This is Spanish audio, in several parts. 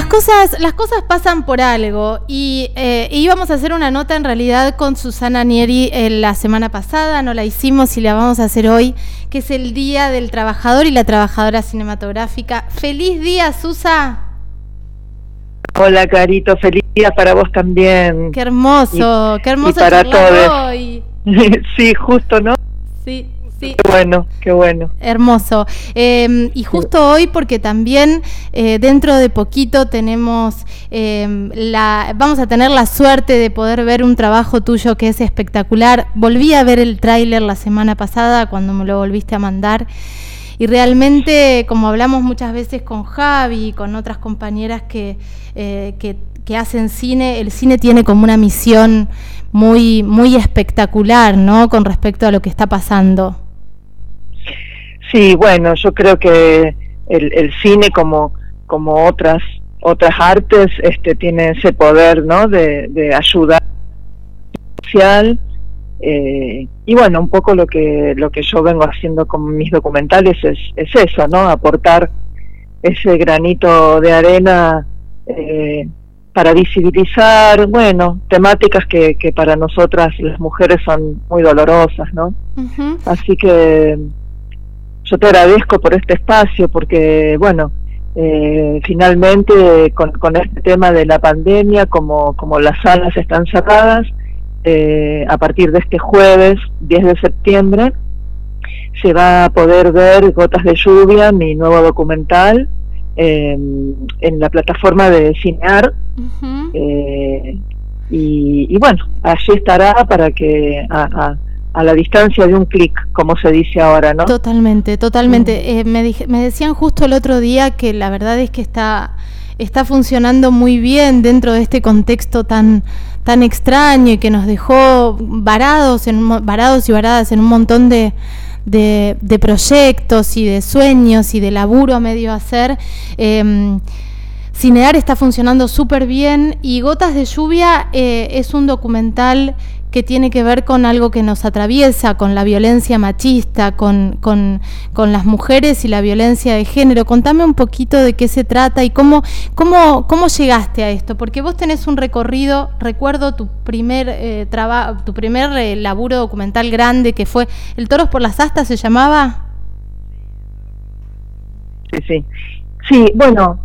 las cosas, las cosas pasan por algo y eh, íbamos a hacer una nota en realidad con Susana Nieri eh, la semana pasada, no la hicimos y la vamos a hacer hoy, que es el Día del Trabajador y la Trabajadora Cinematográfica. ¡Feliz día, Susa! Hola, Carito, feliz día para vos también. Qué hermoso, qué hermoso para todos. hoy. sí, justo, ¿no? Sí. Qué bueno, qué bueno. Hermoso. Em, y justo hoy, porque también eh, dentro de poquito tenemos em, la, vamos a tener la suerte de poder ver un trabajo tuyo que es espectacular. Volví a ver el tráiler la semana pasada cuando me lo volviste a mandar. Y realmente, como hablamos muchas veces con Javi y con otras compañeras que, eh, que, que hacen cine, el cine tiene como una misión muy, muy espectacular, ¿no? Con respecto a lo que está pasando. Sí, bueno, yo creo que el, el cine como, como otras otras artes este tiene ese poder no de, de ayudar social eh, y bueno un poco lo que lo que yo vengo haciendo con mis documentales es, es eso no aportar ese granito de arena eh, para visibilizar bueno temáticas que, que para nosotras las mujeres son muy dolorosas no así que yo te agradezco por este espacio porque, bueno, eh, finalmente con, con, este tema de la pandemia, como, como las salas están cerradas, eh, a partir de este jueves 10 de septiembre se va a poder ver Gotas de Lluvia, mi nuevo documental, eh, en la plataforma de Cinear. eh, y, y, bueno, allí estará para que a, a, a la distancia de un clic, como se dice ahora, ¿no? Totalmente, totalmente. Mm. Eh, me, dije, me decían justo el otro día que la verdad es que está, está funcionando muy bien dentro de este contexto tan, tan extraño y que nos dejó varados, en, varados y varadas en un montón de, de, de proyectos y de sueños y de laburo a medio hacer. Eh, Cinear está funcionando súper bien y Gotas de Lluvia eh, es un documental que tiene que ver con algo que nos atraviesa, con la violencia machista, con, con, con, las mujeres y la violencia de género. Contame un poquito de qué se trata y cómo, cómo, cómo llegaste a esto, porque vos tenés un recorrido, recuerdo tu primer, eh, tu primer eh, laburo documental grande que fue El Toros por las Astas, ¿se llamaba? Sí, sí. Sí, bueno,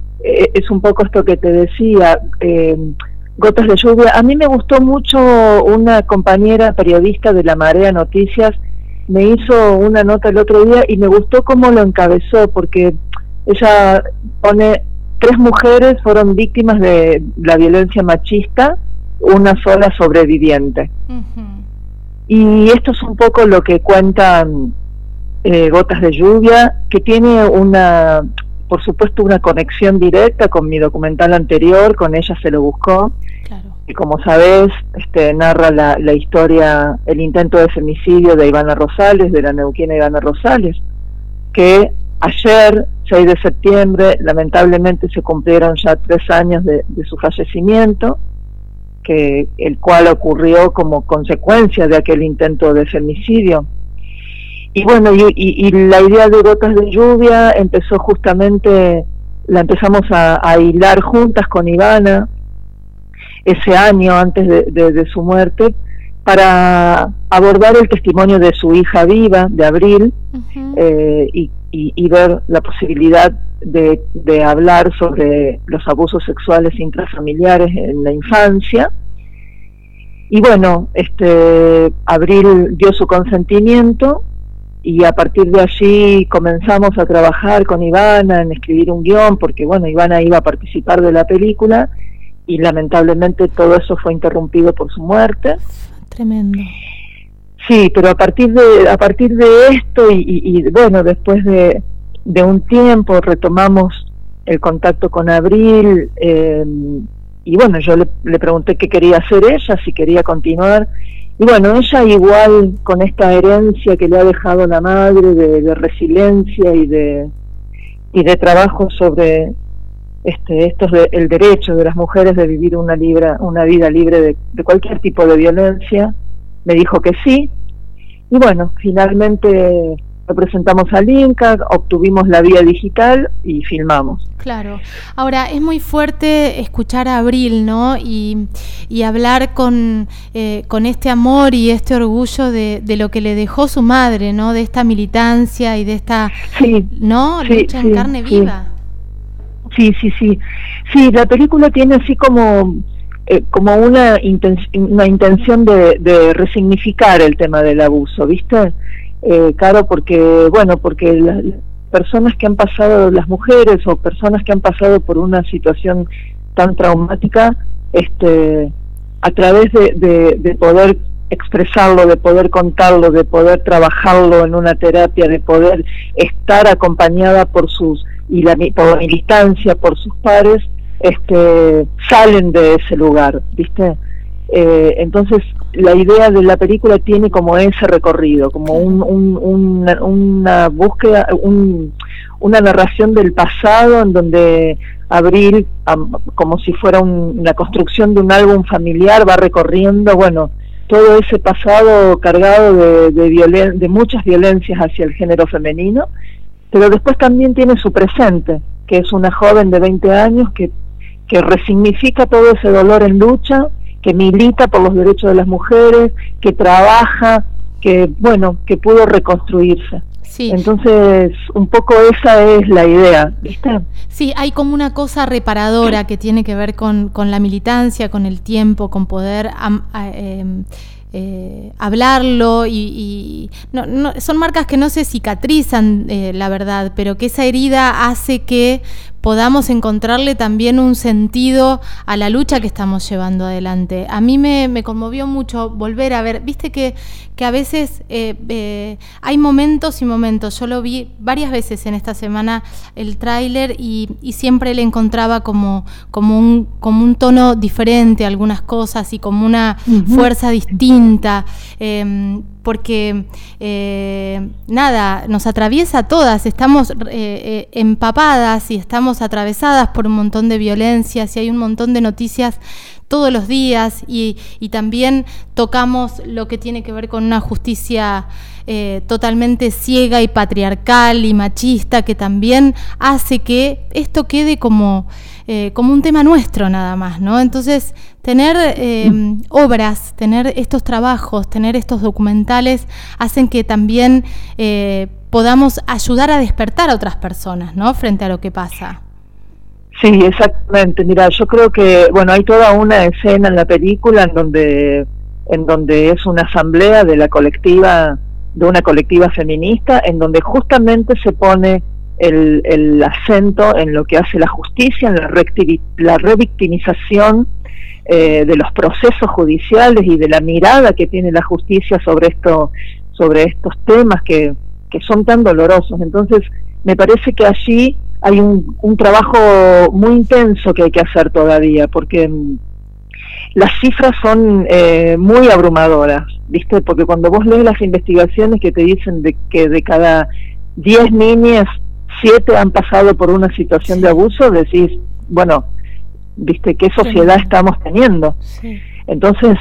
es un poco esto que te decía. Eh, Gotas de lluvia. A mí me gustó mucho una compañera periodista de La Marea Noticias, me hizo una nota el otro día y me gustó cómo lo encabezó, porque ella pone, tres mujeres fueron víctimas de la violencia machista, una sola sobreviviente. Uh -huh. Y esto es un poco lo que cuentan eh, Gotas de Lluvia, que tiene una, por supuesto una conexión directa con mi documental anterior, con ella se lo buscó. Claro. Y como sabes, este, narra la, la, historia, el intento de femicidio de Ivana Rosales, de la neuquina Ivana Rosales, que ayer, 6 de septiembre, lamentablemente se cumplieron ya tres años de, de su fallecimiento, que el cual ocurrió como consecuencia de aquel intento de femicidio y bueno, y, y, y, la idea de gotas de lluvia empezó justamente, la empezamos a, a hilar juntas con Ivana ese año antes de, de, de, su muerte para abordar el testimonio de su hija viva, de Abril, uh -huh. eh, y, y, ver la posibilidad de, de hablar sobre los abusos sexuales intrafamiliares en la infancia. Y bueno, este Abril dio su consentimiento y a partir de allí comenzamos a trabajar con Ivana en escribir un guion, porque bueno, Ivana iba a participar de la película y lamentablemente todo eso fue interrumpido por su muerte. Tremendo. Sí, pero a partir de a partir de esto y, y, y bueno, después de, de, un tiempo retomamos el contacto con Abril eh, y bueno, yo le, le pregunté qué quería hacer ella, si quería continuar y bueno, ella igual con esta herencia que le ha dejado la madre de, resiliencia y de y de trabajo sobre este estos de, el derecho de las mujeres de vivir una libra, una vida libre de, de, cualquier tipo de violencia, me dijo que sí. Y bueno, finalmente lo presentamos al Inca, obtuvimos la vía digital y filmamos. Claro. Ahora, es muy fuerte escuchar a Abril, ¿no? Y, hablar con, eh, con este amor y este orgullo de, lo que le dejó su madre, ¿no? De esta militancia y de esta, ¿no? Lucha en carne viva. Sí, sí, sí. Sí, la película tiene así como eh, como una, una intención de, de, resignificar el tema del abuso, ¿viste? Eh, claro, porque, bueno, porque las personas que han pasado, las mujeres o personas que han pasado por una situación tan traumática, este, a través de, de, poder expresarlo, de poder contarlo, de poder trabajarlo en una terapia, de poder estar acompañada por sus y la, por la militancia, por sus pares, este, salen de ese lugar, ¿viste? Eh, entonces la idea de la película tiene como ese recorrido, como un, una, búsqueda, una narración del pasado en donde Abril, como si fuera una construcción de un álbum familiar, va recorriendo, bueno, todo ese pasado cargado de, de, de muchas violencias hacia el género femenino, pero después también tiene su presente, que es una joven de 20 años que que resignifica todo ese dolor en lucha, que milita por los derechos de las mujeres, que trabaja, que bueno, que pudo reconstruirse. Sí. Entonces, un poco esa es la idea, ¿viste? Sí, hay como una cosa reparadora que tiene que ver con, con la militancia, con el tiempo, con poder eh, eh, hablarlo y, no, son marcas que no se cicatrizan, eh, la verdad, pero que esa herida hace que podamos encontrarle también un sentido a la lucha que estamos llevando adelante. A mí me, conmovió mucho volver a ver, viste que, que a veces eh, eh, hay momentos y momentos, yo lo vi varias veces en esta semana el tráiler y, siempre le encontraba como, como, un, como un tono diferente a algunas cosas y como una fuerza distinta. Em, porque eh, nada, nos atraviesa a todas, estamos eh, eh, empapadas y estamos atravesadas por un montón de violencias y hay un montón de noticias todos los días y, también tocamos lo que tiene que ver con una justicia totalmente ciega y patriarcal y machista que también hace que esto quede como eh, como un tema nuestro nada más, ¿no? Entonces, tener eh, obras, tener estos trabajos, tener estos documentales, hacen que también eh, podamos ayudar a despertar a otras personas, ¿no? Frente a lo que pasa. Sí, exactamente. Mira, yo creo que, bueno, hay toda una escena en la película en donde, en donde es una asamblea de la colectiva, de una colectiva feminista, en donde justamente se pone el, el, acento en lo que hace la justicia, en la, la revictimización eh, de los procesos judiciales y de la mirada que tiene la justicia sobre esto, sobre estos temas que, que son tan dolorosos. Entonces, me parece que allí hay un, un trabajo muy intenso que hay que hacer todavía, porque mm, las cifras son eh, muy abrumadoras, ¿viste? Porque cuando vos lees las investigaciones que te dicen de que de cada 10 niñas siete han pasado por una situación de abuso, decís, bueno, viste qué sociedad estamos teniendo. Entonces,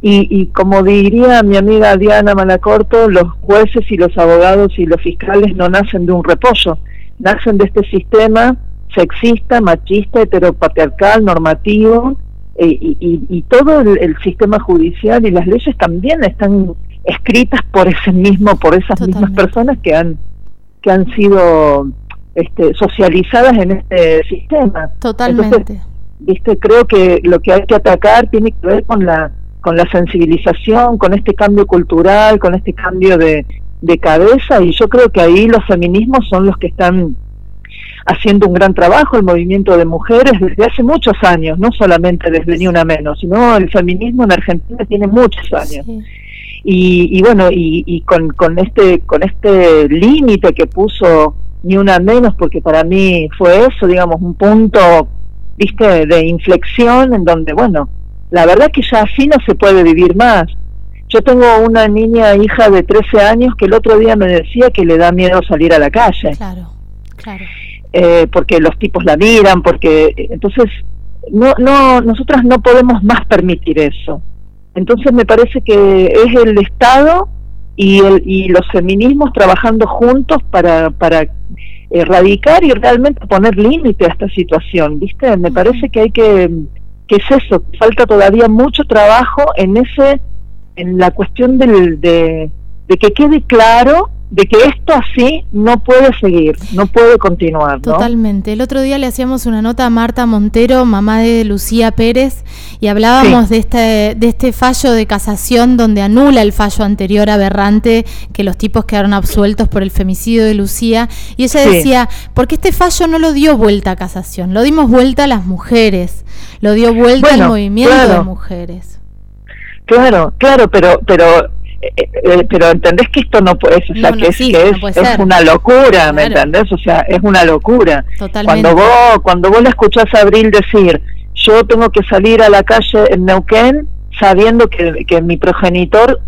y, y, como diría mi amiga Diana Malacorto, los jueces y los abogados y los fiscales no nacen de un repollo, nacen de este sistema sexista, machista, heteropatriarcal, normativo, e, y, y, todo el, sistema judicial y las leyes también están escritas por ese mismo, por esas mismas personas que han que han sido este, socializadas en este sistema. Totalmente. viste, creo que lo que hay que atacar tiene que ver con la con la sensibilización, con este cambio cultural, con este cambio de, de cabeza y yo creo que ahí los feminismos son los que están haciendo un gran trabajo, el movimiento de mujeres desde hace muchos años, no solamente desde Ni Una Menos, sino el feminismo en Argentina tiene muchos años. Y, y, bueno, y, y con, con este, con este límite que puso ni una menos, porque para mí fue eso, digamos, un punto, viste, de inflexión en donde, bueno, la verdad que ya así no se puede vivir más. Yo tengo una niña, hija de 13 años, que el otro día me decía que le da miedo salir a la calle. Claro, claro. Eh, porque los tipos la miran, porque entonces no, no, nosotras no podemos más permitir eso. Entonces me parece que es el Estado y, el, y los feminismos trabajando juntos para, para erradicar y realmente poner límite a esta situación, ¿viste? Me parece que hay que, que es eso, falta todavía mucho trabajo en ese, en la cuestión del, de, de que quede claro de que esto así no puede seguir, no puede continuar. Totalmente. El otro día le hacíamos una nota a Marta Montero, mamá de Lucía Pérez, y hablábamos de, este, de este fallo de casación donde anula el fallo anterior aberrante que los tipos quedaron absueltos por el femicidio de Lucía. Y ella decía, porque este fallo no lo dio vuelta a casación, lo dimos vuelta a las mujeres, lo dio vuelta al movimiento de mujeres. Claro, claro, pero, pero eh, eh, pero entendés que esto no puede, o sea, que, es, que es, una locura, ¿me entendés? O sea, es una locura. Cuando vos, cuando vos le escuchás a Abril decir, yo tengo que salir a la calle en Neuquén sabiendo que, que mi progenitor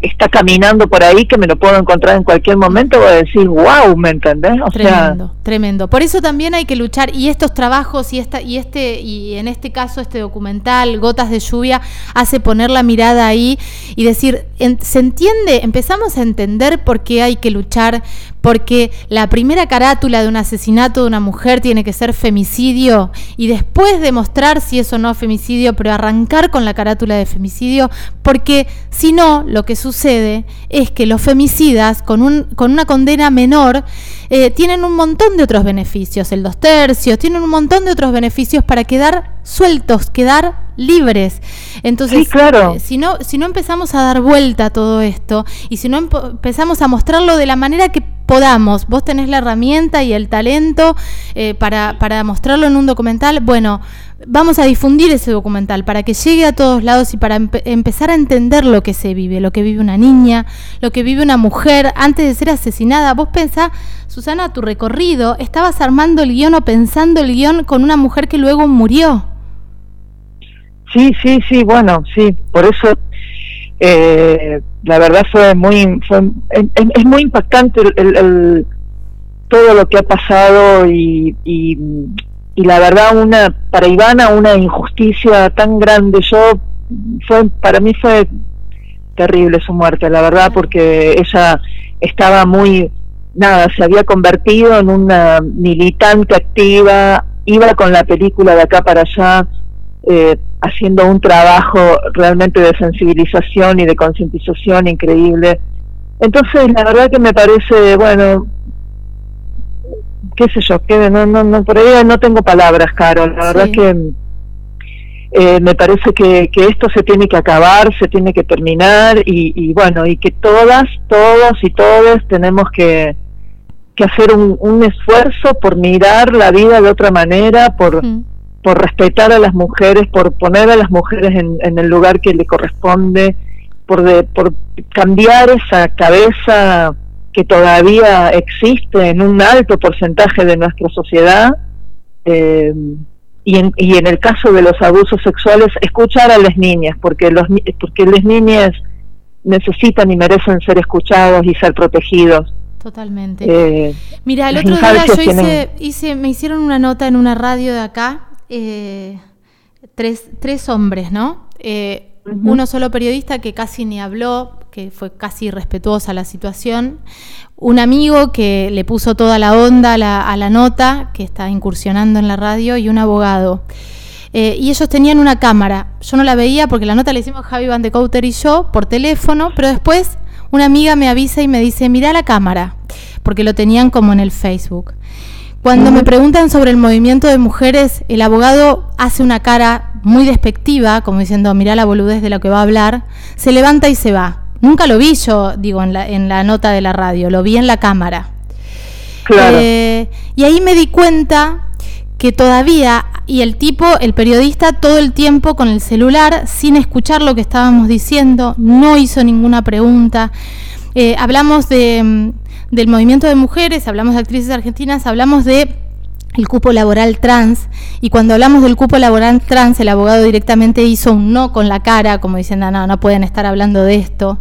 está caminando por ahí que me lo puedo encontrar en cualquier momento, voy a decir, wow, ¿me entendés? O tremendo, tremendo. Por eso también hay que luchar y estos trabajos y esta y este y en este caso este documental Gotas de lluvia hace poner la mirada ahí y decir, se entiende, empezamos a entender por qué hay que luchar porque la primera carátula de un asesinato de una mujer tiene que ser femicidio y después demostrar si eso no es femicidio, pero arrancar con la carátula de femicidio, porque si no, lo que sucede es que los femicidas con, un, con una condena menor eh, tienen un montón de otros beneficios, el dos tercios, tienen un montón de otros beneficios para quedar sueltos, quedar libres. Entonces, claro. Eh, si, no, si no empezamos a dar vuelta a todo esto y si no empezamos a mostrarlo de la manera que podamos, vos tenés la herramienta y el talento eh, para, para mostrarlo en un documental, bueno, vamos a difundir ese documental para que llegue a todos lados y para empezar a entender lo que se vive, lo que vive una niña, lo que vive una mujer antes de ser asesinada. Vos pensá, Susana, tu recorrido, estabas armando el guion o pensando el guion con una mujer que luego murió. Sí, sí, sí, bueno, sí, por eso eh, la verdad fue muy, es, muy impactante el, todo lo que ha pasado y, y la verdad una para Ivana una injusticia tan grande. Yo fue para mí fue terrible su muerte la verdad porque ella estaba muy nada se había convertido en una militante activa iba con la película de acá para allá eh, haciendo un trabajo realmente de sensibilización y de concientización increíble. Entonces la verdad que me parece bueno qué sé yo, que no, no, no, por ahí no tengo palabras, Carol. La verdad que eh, me parece que, que, esto se tiene que acabar, se tiene que terminar y, bueno, y que todas, todos y todos tenemos que, que hacer un, un, esfuerzo por mirar la vida de otra manera, por, por respetar a las mujeres, por poner a las mujeres en, en el lugar que le corresponde, por, de, por cambiar esa cabeza que todavía existe en un alto porcentaje de nuestra sociedad eh, y, en, y en el caso de los abusos sexuales escuchar a las niñas porque los porque las niñas necesitan y merecen ser escuchados y ser protegidos. Totalmente. Eh, mira el otro día yo hice, me hicieron una nota en una radio de acá eh, tres tres hombres no uno solo periodista que casi ni habló que fue casi respetuosa la situación, un amigo que le puso toda la onda a la, nota, que está incursionando en la radio, y un abogado. Eh, y ellos tenían una cámara. Yo no la veía porque la nota la hicimos Javi Van de Couter y yo por teléfono, pero después una amiga me avisa y me dice, mira la cámara, porque lo tenían como en el Facebook. Cuando me preguntan sobre el movimiento de mujeres, el abogado hace una cara muy despectiva, como diciendo, mira la boludez de lo que va a hablar, se levanta y se va. Nunca lo vi yo, digo, en la, en la nota de la radio, lo vi en la cámara. Eh, y ahí me di cuenta que todavía, y el tipo, el periodista, todo el tiempo con el celular, sin escuchar lo que estábamos diciendo, no hizo ninguna pregunta. Eh, hablamos de, mm, del movimiento de mujeres, hablamos de actrices argentinas, hablamos de el cupo laboral trans y cuando hablamos del cupo laboral trans el abogado directamente hizo un no con la cara como diciendo no, no pueden estar hablando de esto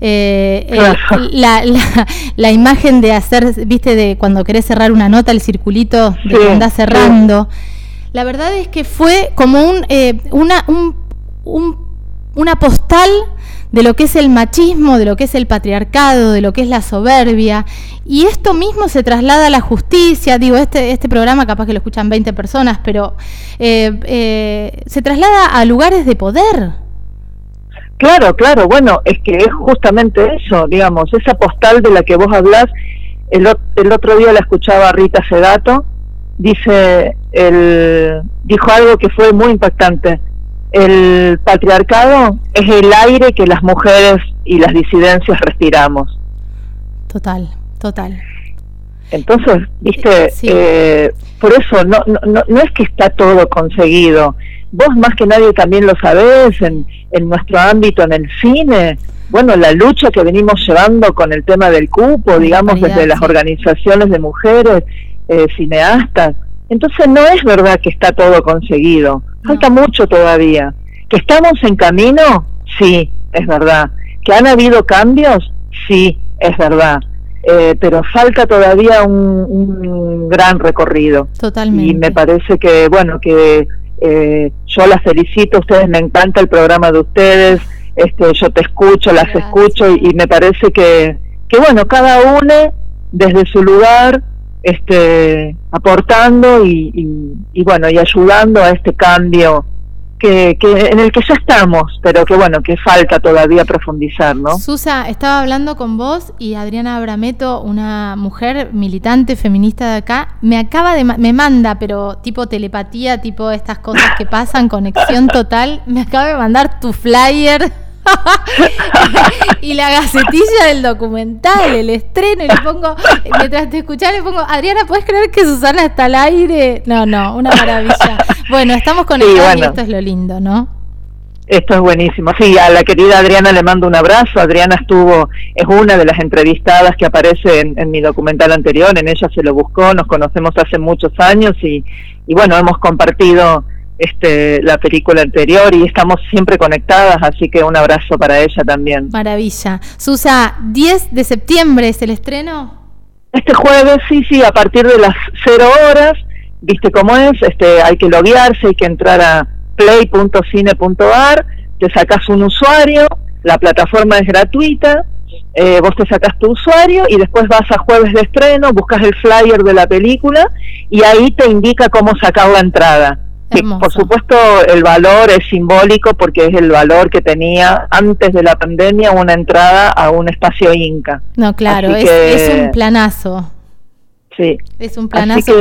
eh, la, la, imagen de hacer viste de cuando querés cerrar una nota el circulito de que andás cerrando. La verdad es que fue como un, eh, una, un, un, una postal de lo que es el machismo, de lo que es el patriarcado, de lo que es la soberbia. Y esto mismo se traslada a la justicia. Digo, este, este programa capaz que lo escuchan 20 personas, pero eh, eh, se traslada a lugares de poder. Claro, claro, bueno, es que es justamente eso, digamos, esa postal de la que vos hablás, el, otro día la escuchaba Rita Sedato, dice, el, dijo algo que fue muy impactante, el patriarcado es el aire que las mujeres y las disidencias respiramos. Total, total. Entonces, viste, eh, por eso no, no, no es que está todo conseguido. Vos más que nadie también lo sabés en, en nuestro ámbito, en el cine. Bueno, la lucha que venimos llevando con el tema del cupo, digamos, desde las organizaciones de mujeres, eh, cineastas. Entonces no es verdad que está todo conseguido. Falta mucho todavía. ¿Que estamos en camino? Sí, es verdad. ¿Que han habido cambios? Sí, es verdad. Eh, pero falta todavía un, gran recorrido. Totalmente. Y me parece que, bueno, que eh, yo las felicito, ustedes me encanta el programa de ustedes, este, yo te escucho, las escucho y, me parece que, que, bueno, cada uno desde su lugar este, aportando y, y, bueno, y ayudando a este cambio que, que, en el que ya estamos, pero que bueno, que falta todavía profundizar, ¿no? Susa, estaba hablando con vos y Adriana Abrameto, una mujer militante feminista de acá, me acaba de, me manda, pero tipo telepatía, tipo estas cosas que pasan, conexión total, me acaba de mandar tu flyer y la gacetilla del documental, el estreno, y le pongo, mientras te escuchaba, le pongo, Adriana, ¿puedes creer que Susana está al aire? No, no, una maravilla. Bueno, estamos con sí, y esto es lo lindo, ¿no? Esto es buenísimo. Sí, a la querida Adriana le mando un abrazo. Adriana estuvo, es una de las entrevistadas que aparece en, mi documental anterior, en ella se lo buscó, nos conocemos hace muchos años y, y bueno, hemos compartido este, la película anterior y estamos siempre conectadas, así que un abrazo para ella también. Maravilla. Susa, 10 de septiembre es el estreno. Este jueves, sí, sí, a partir de las 0 horas, viste cómo es, este, hay que loguearse, hay que entrar a play.cine.ar, te sacas un usuario, la plataforma es gratuita, eh, vos te sacas tu usuario y después vas a jueves de estreno, buscas el flyer de la película y ahí te indica cómo sacar la entrada por supuesto el valor es simbólico porque es el valor que tenía antes de la pandemia una entrada a un espacio inca. No, claro, es, un planazo. Sí. Es un planazo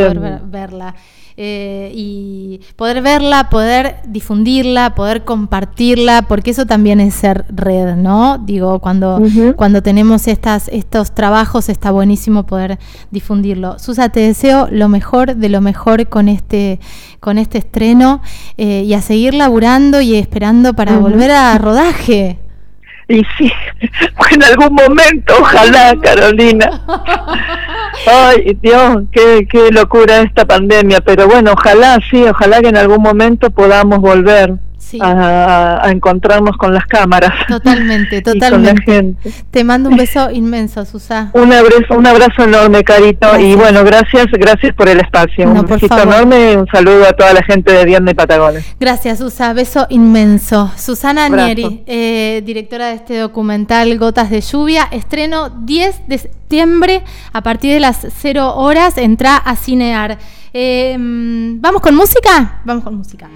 verla. Eh, y poder verla, poder difundirla, poder compartirla, porque eso también es ser red, ¿no? Digo, cuando, cuando tenemos estas, estos trabajos está buenísimo poder difundirlo. Susa, te deseo lo mejor de lo mejor con este, con este estreno eh, y a seguir laburando y esperando para volver a rodaje. Y sí, en algún momento, ojalá, Carolina. Ay, Dios, qué, qué locura esta pandemia, pero bueno, ojalá, sí, ojalá que en algún momento podamos volver a, encontrarnos con las cámaras. Totalmente, totalmente. Te mando un beso inmenso, Susana. Un abrazo, un abrazo enorme, Carito, y bueno, gracias, gracias por el espacio. un besito enorme y un saludo a toda la gente de Viernes Patagones. Gracias, Susana, beso inmenso. Susana Nieri, eh, directora de este documental Gotas de Lluvia, estreno 10 de septiembre a partir de las 0 horas, entra a Cinear. Eh, mm, ¿Vamos con música? Vamos con música.